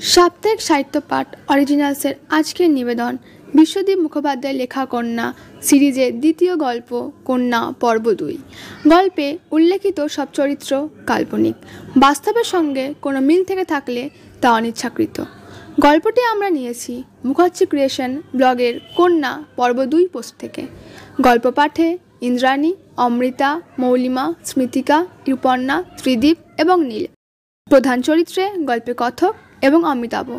সাপ্তাহিক সাহিত্য পাঠ অরিজিনালসের আজকের নিবেদন বিশ্বদীপ মুখোপাধ্যায়ের লেখা কন্যা সিরিজের দ্বিতীয় গল্প কন্যা পর্ব দুই গল্পে উল্লেখিত সব চরিত্র কাল্পনিক। বাস্তবের সঙ্গে কোনো মিল থেকে থাকলে তা অনিচ্ছাকৃত। গল্পটি আমরা নিয়েছি মুখার্জি ক্রিয়েশন ব্লগের কন্যা পর্ব দুই পোস্ট থেকে। গল্প পাঠে ইন্দ্রাণী, অমৃতা, মৌলিমা, স্মৃতিকা রূপর্ণা ত্রিদীপ এবং নীল। প্রধান চরিত্রে গল্পে কথক এবং অমিতাভ।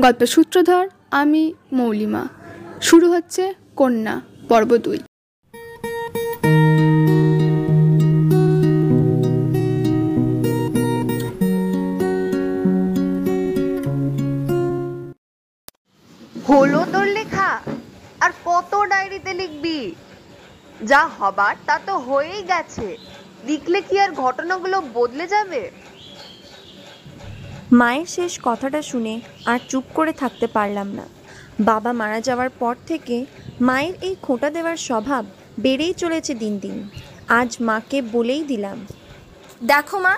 গল্পের সূত্রধর, আমি মৌলিমা। শুরু হচ্ছে কন্যা, পর্ব দুই। হলো তোর লেখা? আর কত ডায়েরিতে লিখবি? যা হবার তা তো হয়েই গেছে। লিখলে কি আর ঘটনাগুলো বদলে যাবে? মায়ের শেষ কথাটা শুনে আর চুপ করে থাকতে পারলাম না। বাবা মারা যাওয়ার পর থেকে মায়ের এই খোঁটা দেওয়ার স্বভাব বেড়েই চলেছে দিন দিন। আজ মাকে বলেই দিলাম দেখো মা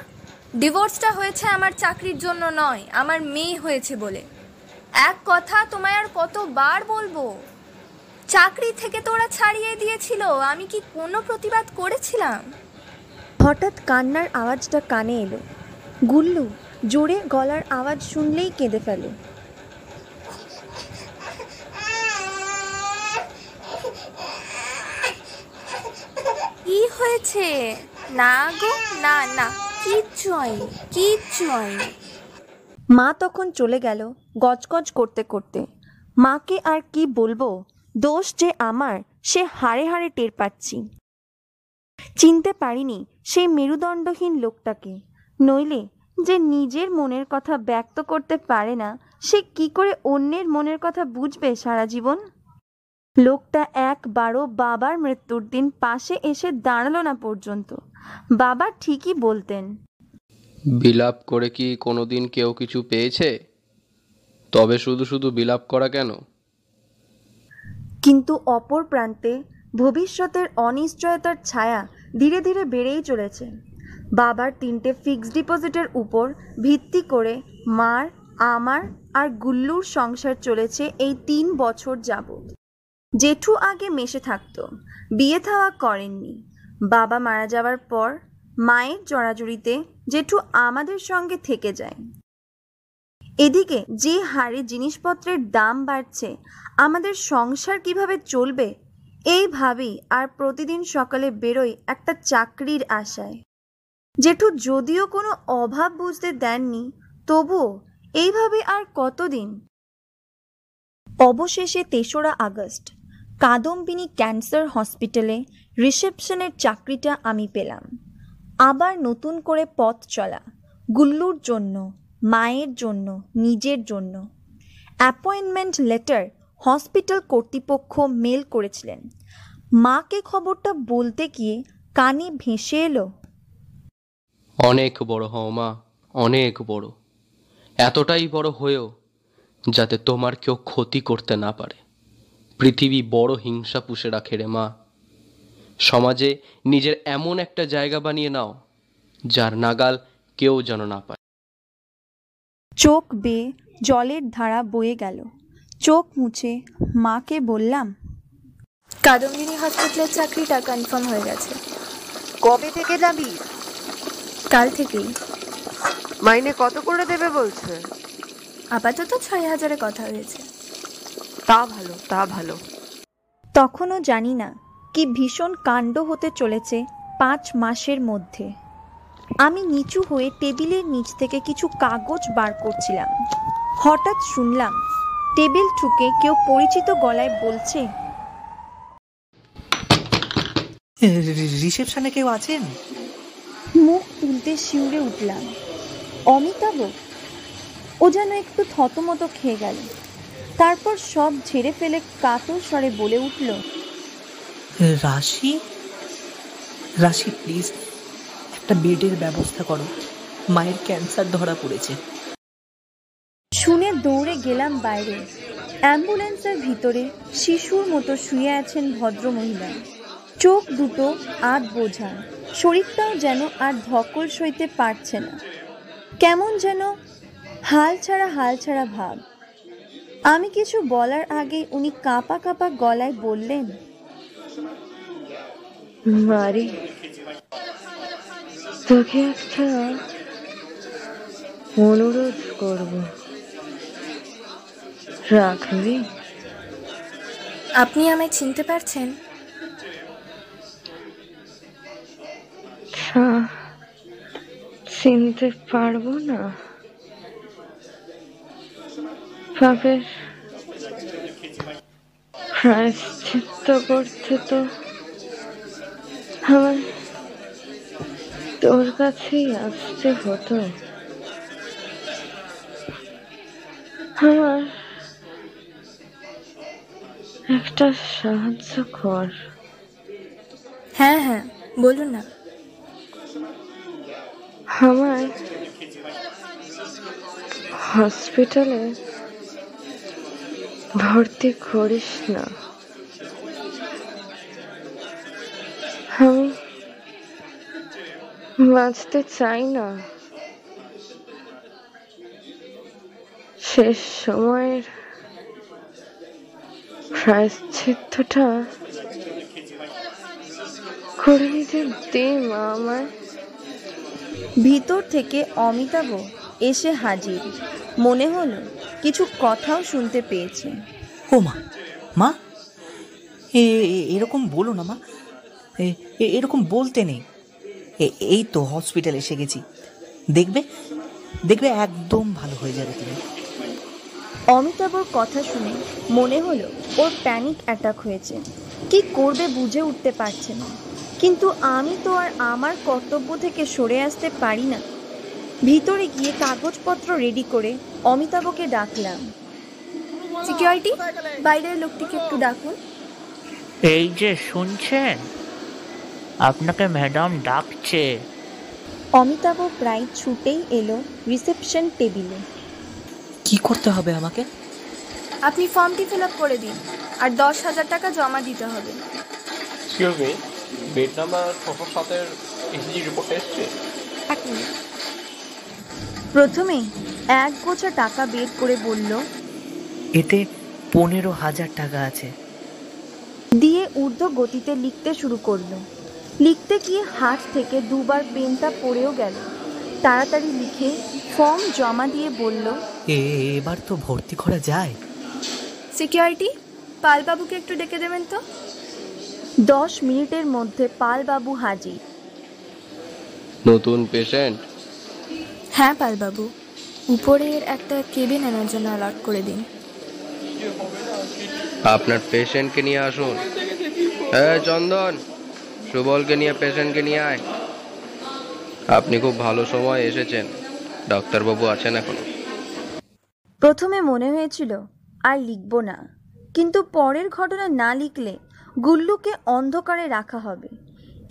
ডিভোর্সটা হয়েছে আমার চাকরির জন্য নয় আমার মেয়ে হয়েছে বলে। এক কথা তোমায় আর কতবার বলব? চাকরি থেকে তোরা ছাড়িয়ে দিয়েছিল আমি কি কোনো প্রতিবাদ করেছিলাম? হঠাৎ কান্নার আওয়াজটা কানে এলো। গুল্লু জোরে গলার আওয়াজ শুনলেই কেঁদে ফেলে। কি হয়েছে? না গো না না কিচ্ছু হয়নি কিচ্ছু হয়নি। মা তখন চলে গেল গজগজ করতে করতে। মাকে আর কি বলব? দোষ যে আমার সে হাড়ে হাড়ে টের পাচ্ছি। চিনতে পারিনি সেই মেরুদণ্ডহীন লোকটাকে। নইলে যে নিজের মনের কথা ব্যক্ত করতে পারে না সে কি করে অন্যের মনের কথা বুঝবে সারা জীবন? লোকটা একবারও বাবার মৃত্যুর দিন পাশে এসে দাঁড়াল না পর্যন্ত। বাবা ঠিকই বলতেন বিলাপ করে কি কোনোদিন কেউ কিছু পেয়েছে? তবে শুধু শুধু বিলাপ করা কেন? কিন্তু অপর প্রান্তে ভবিষ্যতের অনিশ্চয়তার ছায়া ধীরে ধীরে বেড়েই চলেছে। বাবার তিনটে ফিক্সড ডিপোজিটের উপর ভিত্তি করে মার, আমার আর গুল্লুর সংসার চলেছে এই তিন বছর যাবৎ। জেঠু আগে মেশে থাকতো, বিয়ে থাওয়া করেননি। বাবা মারা যাওয়ার পর মায়ের জড়াজড়িতে জেঠু আমাদের সঙ্গে থেকে যায়। এদিকে যে হারে জিনিসপত্রের দাম বাড়ছে, আমাদের সংসার কীভাবে চলবে এইভাবেই আর প্রতিদিন সকালে বেরোই একটা চাকরির আশায়। জেঠু যদিও কোনো অভাব বুঝতে দেননি, তবুও এইভাবে আর কতদিন? অবশেষে তেসরা আগস্ট, কাদম্বিনী ক্যান্সার হসপিটালে রিসেপশনের চাকরিটা আমি পেলাম। আবার নতুন করে পথ চলা, গুল্লুর জন্য, মায়ের জন্য, নিজের জন্য। অ্যাপয়েন্টমেন্ট লেটার হসপিটাল কর্তৃপক্ষ মেল করেছিলেন। মাকে খবরটা বলতে গিয়ে কানে ভেসে এলো অনেক বড় হও মা অনেক বড়। এতটাই বড় হয়েও যাতে তোমার কেউ ক্ষতি করতে না পারে। পৃথিবী বড় হিংসা পুষে রাখে রে মা। সমাজে নিজের এমন একটা জায়গা বানিয়ে নাও যার নাগাল কেউ যেন না পায়। চোখ বেয়ে জলের ধারা বয়ে গেল। চোখ মুছে মাকে বললাম কাদম্বিনী হসপিটালের চাকরিটা কনফার্ম হয়ে গেছে। কবে থেকে যাবি? কাল থেকেই। মাইনে কত করে দেবে বলছে? আপাতত ছয় হাজারে কথা হয়েছে। তা ভালো তা ভালো। তখনও জানি না কি ভীষণ কাণ্ড হতে চলেছে পাঁচ মাসের মধ্যে। আমি নিচু হয়ে টেবিলের নিচ থেকে কিছু কাগজ বার করছিলাম। হঠাৎ শুনলাম টেবিল ঠুকে কেউ পরিচিত গলায় বলছে রিসেপশনে কেউ আছেন? মুখ তুলতে শিউরে উঠলাম। অমিতাভ ও যেন একটু থতমত খেয়ে গেল। তারপর সব ঝেড়ে ফেলে কাতর স্বরে বলে উঠল রাশি রাশি প্লিজ একটা বেডের ব্যবস্থা করো। মায়ের ক্যান্সার ধরা পড়েছে। শুনে দৌড়ে গেলাম বাইরে। অ্যাম্বুলেন্সের ভিতরে শিশুর মতো শুয়ে আছেন ভদ্রমহিলা। চোখ দুটো আধ বোঝা। শরীরটাও যেন আর ধকল সইতে পারছে না। কেমন যেন হাল ছাড়া হাল ছাড়া ভাব। আমি কিছু বলার আগে উনি কাঁপা কাঁপা গলায় বললেন মারি তোকে একটা অনুরোধ করব। রাখবি? আপনি আমায় চিনতে পারছেন? চিনতে পারব না। পাপের প্রায়শ্চিত্ত করতে তো আমার তোর কাছেই আসতে হতো। আমার একটা সাহায্য কর। হ্যাঁ হ্যাঁ বলুন না। আমায় হসপিটালে ভর্তি করিস না। আমি বাঁচতে চাই না। শেষ সময়ের প্রায়শ্চিত্তটা করে নিতে দে মা আমায় ভিতর থেকে অমিতাভ এসে হাজির। মনে হলো কিছু কথাও শুনতে পেয়েছে। ও মা মা এরকম বলো না মা এরকম বলতে নেই। এই তো হসপিটাল এসে গেছি। দেখবে দেখবে একদম ভালো হয়ে যাবে তুমি। অমিতাভর কথা শুনে মনে হলো ওর প্যানিক অ্যাটাক হয়েছে। কি করবে বুঝে উঠতে পারছে না। কিন্তু আমি তো আর আমার কর্তব্য থেকে সরে আসতে পারি না। ভিতরে গিয়ে কাগজপত্র রেডি করে অমিতাভকে ডাকলাম। সিকিউরিটি বাইরের লোকটিকে একটু ডাকুন। এই যে শুনছেন? আপনাকে ম্যাডাম ডাকছে। অমিতাভ প্রায় ছুটেই এলো রিসেপশন টেবিলে কি করতে হবে আমাকে? আপনি ফর্মটি ফিল আপ করে দিন আর দশ হাজার টাকা জমা দিতে হবে। বেড নাম্বার ছশো সাতের ইসিজি রিপোর্ট এসছে? এক মিনিট। প্রথমে এক গোছা টাকা বের করে বলল এতে পনেরো হাজার টাকা আছে। দিয়ে ঊর্ধ্ব গতিতে লিখতে শুরু করল। লিখতে গিয়ে হাত থেকে দুবার পেনটা পড়েও গেল। তাড়াতাড়ি লিখে ফর্ম জমা দিয়ে বলল এ এবার তো ভর্তি করা যায়। সিকিউরিটি পালবাবুকে একটু ডেকে দেবেন তো? দশ মিনিটের মধ্যে পালবাবু হাজির। নতুন পেশেন্ট হ্যাঁ পালবাবু। উপরের একটা কেবিন আনার জন্য অ্যালার্ট করে দিন। আপনার পেশেন্টকে নিয়ে আসুন। হ্যাঁ চন্দন সুবলকে নিয়ে পেশেন্টকে নিয়ে আয়। আপনি খুব ভালো সময় এসেছেন। ডাক্তারবাবু আছেন এখন। প্রথমে মনে হয়েছিল আর লিখব না। কিন্তু পরের ঘটনা না লিখলে গুল্লুকে অন্ধকারে রাখা হবে।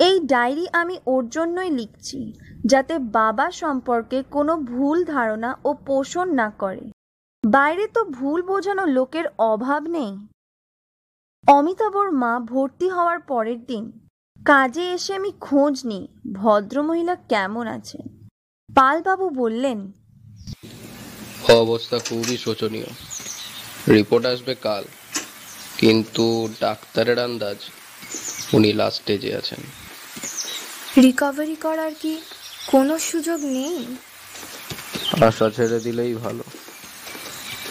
এই ডায়েরি আমি ওর জন্যই লিখছি, যাতে বাবা সম্পর্কে কোনো ভুল ধারণা ও পোষণ না করে। বাইরে তো ভুল বোঝানো লোকের অভাব নেই। অমিতাভর মা ভর্তি হওয়ার পরের দিন, কাজে এসে আমি খোঁজ নিই, ভদ্রমহিলা কেমন আছেন পালবাবু বললেন, অবস্থা খুবই শোচনীয়। রিপোর্ট আসবে কাল। কিন্তু ডাক্তারের আন্দাজ উনি লাস্ট স্টেজে আছেন। রিকভারি করার কি কোনো সুযোগ নেই? আশা ছেড়ে দিলেই ভালো।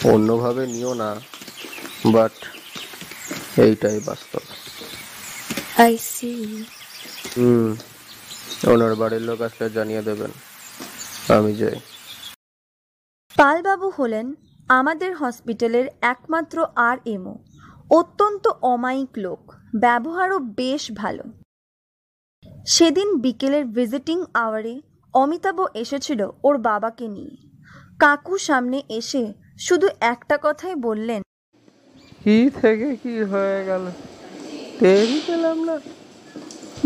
অন্যভাবে নিও না বাট এইটাই বাস্তব। আই সি হুম ওনার বাড়ির লোক আসলে জানিয়ে দেবেন। আমি যাই। পালবাবু হলেন আমাদের হসপিটালের একমাত্র আর এমও অত্যন্ত অমায়িক লোক। ব্যবহারও বেশ ভালো। সেদিন বিকেলের ভিজিটিং আওয়ারে অমিতাভ এসেছিল ওর বাবাকে নিয়ে। কাকু সামনে এসে শুধু একটা কথাই বললেন কি থেকে কি হয়ে গেল? টেরই পেলাম না।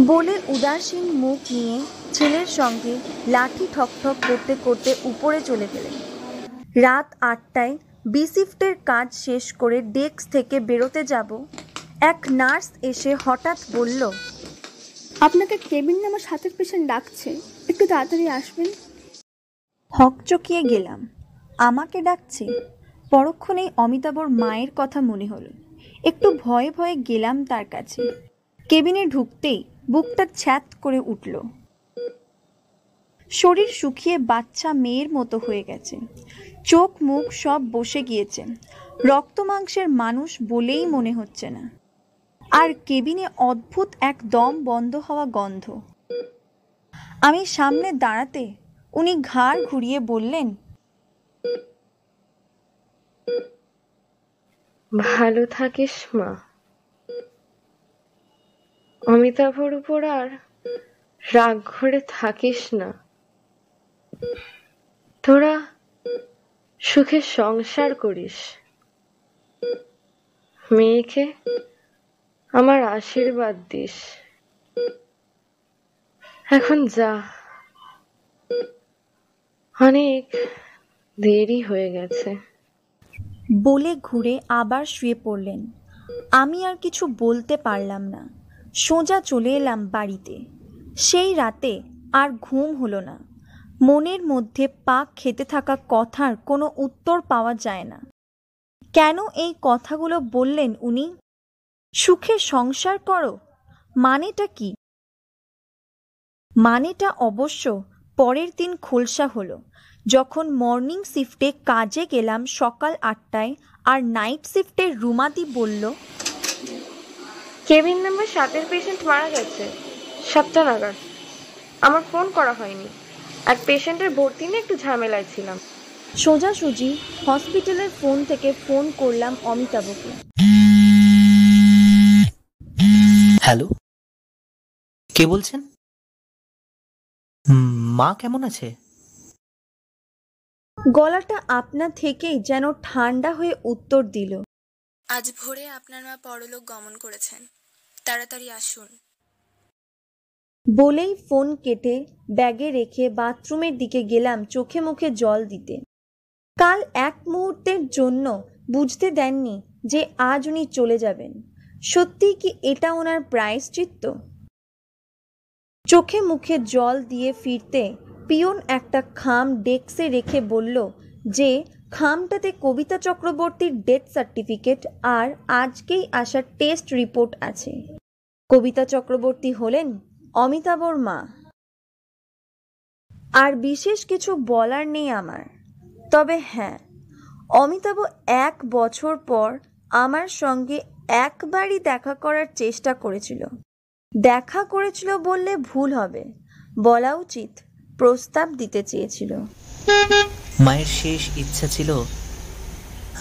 বলে উদাসীন মুখ নিয়ে ছেলের সঙ্গে লাঠি ঠকঠক করতে করতে উপরে চলে গেলেন। রাত আটটায় বি শিফটের কাজ শেষ করে ডেস্ক থেকে বেরোতে যাব। এক নার্স এসে হঠাৎ বলল আপনাকে কেবিন আমার সাথের পেশেন্ট ডাকছে। একটু তাড়াতাড়ি আসবেন? হকচকিয়ে গেলাম। আমাকে ডাকছে। পরক্ষণেই অমিতাভর মায়ের কথা মনে হলো। একটু ভয়ে ভয়ে গেলাম তার কাছে। কেবিনে ঢুকতেই বুকটা ছ্যাত করে উঠল। শরীর শুকিয়ে বাচ্চা মেয়ের মতো হয়ে গেছে। চোখ মুখ সব বসে গিয়েছে। রক্ত মাংসের মানুষ বলেই মনে হচ্ছে না। আর কেবিনে অদ্ভুত এক দম বন্ধ হওয়া গন্ধ। আমি সামনে দাঁড়াতে উনি ঘাড় ঘুরিয়ে বললেন, ভালো থাকিস মা। অমিতাভর উপর আর রাগ ঘরে থাকিস না। তোরা সুখে সংসার করিস। মেয়েকে আমার আশীর্বাদ দিস। এখন যা। অনেক দেরি হয়ে গেছে। বলে ঘুরে আবার শুয়ে পড়লেন। আমি আর কিছু বলতে পারলাম না। সোজা চলে এলাম বাড়িতে। সেই রাতে আর ঘুম হলো না। মনের মধ্যে পাক খেতে থাকা কথার কোনো উত্তর পাওয়া যায় না। কেন এই কথাগুলো বললেন উনি? সুখে সংসার করো, মানেটা কি? মানেটা অবশ্য পরের দিন খোলসা হলো, যখন মর্নিং শিফটে কাজে গেলাম সকাল আটটায় আর নাইট শিফটে রুমাদি বলল, কেবিন নাম্বার সাতের পেশেন্ট মারা গেছে, সাতটা নাগাদ। আমার ফোন করা হয়নি। আর পেশেন্টের ভর্তি নিয়ে একটু ঝামেলায় ছিলাম। সোজাসুজি হসপিটালের ফোন থেকে ফোন করলাম অমিতাভকে। হ্যালো? কে বলছেন? হুম, মা কেমন আছে? গলাটা আপনা থেকেই যেন ঠান্ডা হয়ে উত্তর দিল। আজ ভোরে আপনার মা পরলোক গমন করেছেন। তাড়াতাড়ি আসুন। বলেই ফোন কেটে ব্যাগে রেখে বাথরুমের দিকে গেলাম চোখে মুখে জল দিতে। কাল এক মুহূর্তের জন্য বুঝতে দেননি যে আজ উনি চলে যাবেন। সত্যিই কি এটা ওনার প্রায়শ্চিত্ত? চোখে মুখে জল দিয়ে ফিরতে পিয়ন একটা খাম ডেস্কে রেখে বলল যে, খামটাতে কবিতা চক্রবর্তীর ডেথ সার্টিফিকেট আর আজকেই আসা টেস্ট রিপোর্ট আছে। কবিতা চক্রবর্তী হলেন অমিতাভর মা। আর বিশেষ কিছু বলার নেই আমার। তবে হ্যাঁ অমিতাভ এক বছর পর আমার সঙ্গে একবারই দেখা করার চেষ্টা করেছিল। দেখা করেছিল বললে ভুল হবে, বলা উচিত প্রস্তাব দিতে চেয়েছিল। মায়ের শেষ ইচ্ছা ছিল,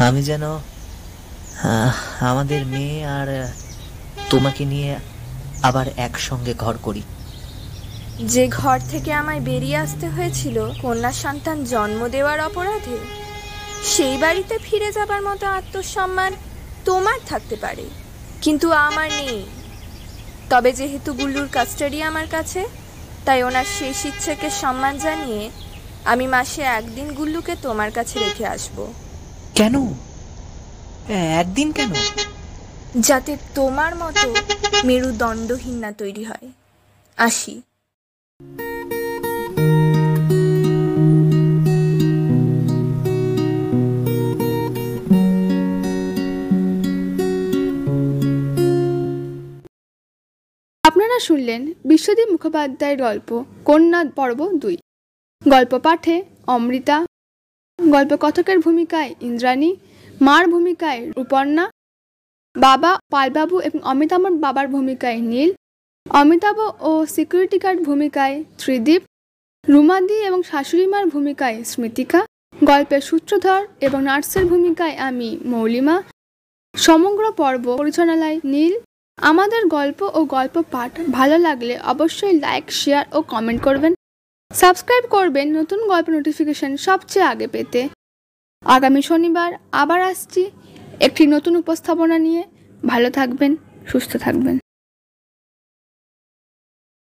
আমি যেন আমাদের মেয়ে আর তোমাকে নিয়ে আবার একসঙ্গে ঘর করি। যে ঘর থেকে আমায় বেরিয়ে আসতে হয়েছিল কন্যা সন্তান জন্ম দেওয়ার অপরাধে সেই বাড়িতে ফিরে যাবার মতো আত্মসম্মান তোমার থাকতে পারে কিন্তু আমার নেই। তবে যেহেতু গুল্লুর কাস্টাডি আমার কাছে তাই ওনার শেষ ইচ্ছেকে সম্মান জানিয়ে আমি মাসে একদিন গুল্লুকে তোমার কাছে রেখে আসব। কেন? একদিন কেন? যাতে তোমার মতো মেরুদণ্ডহীন না তৈরি হয়। আসি। আপনারা শুনলেন বিশ্বদীপ মুখোপাধ্যায়ের গল্প কন্যা পর্ব দুই। গল্প পাঠে অমৃতা, গল্প কথকের ভূমিকায় ইন্দ্রাণী, মার ভূমিকায় রূপর্ণা বাবা, পালবাবু এবং অমিতাভর বাবার ভূমিকায় নীল, অমিতাভ ও সিকিউরিটি গার্ড ভূমিকায় ত্রিদীপ, রুমাদি এবং শাশুড়ি মার ভূমিকায় স্মৃতিকা, গল্পের সূত্রধর এবং নার্সের ভূমিকায় আমি মৌলিমা, সমগ্র পর্ব পরিচালনায় নীল। আমাদের গল্প ও গল্প পাঠ ভালো লাগলে অবশ্যই লাইক, শেয়ার ও কমেন্ট করবেন। সাবস্ক্রাইব করবেন নতুন গল্প নোটিফিকেশন সবচেয়ে আগে পেতে। আগামী শনিবার আবার আসছি। একটি নতুন উপস্থাপনা নিয়ে ভালো থাকবেন সুস্থ থাকবেন।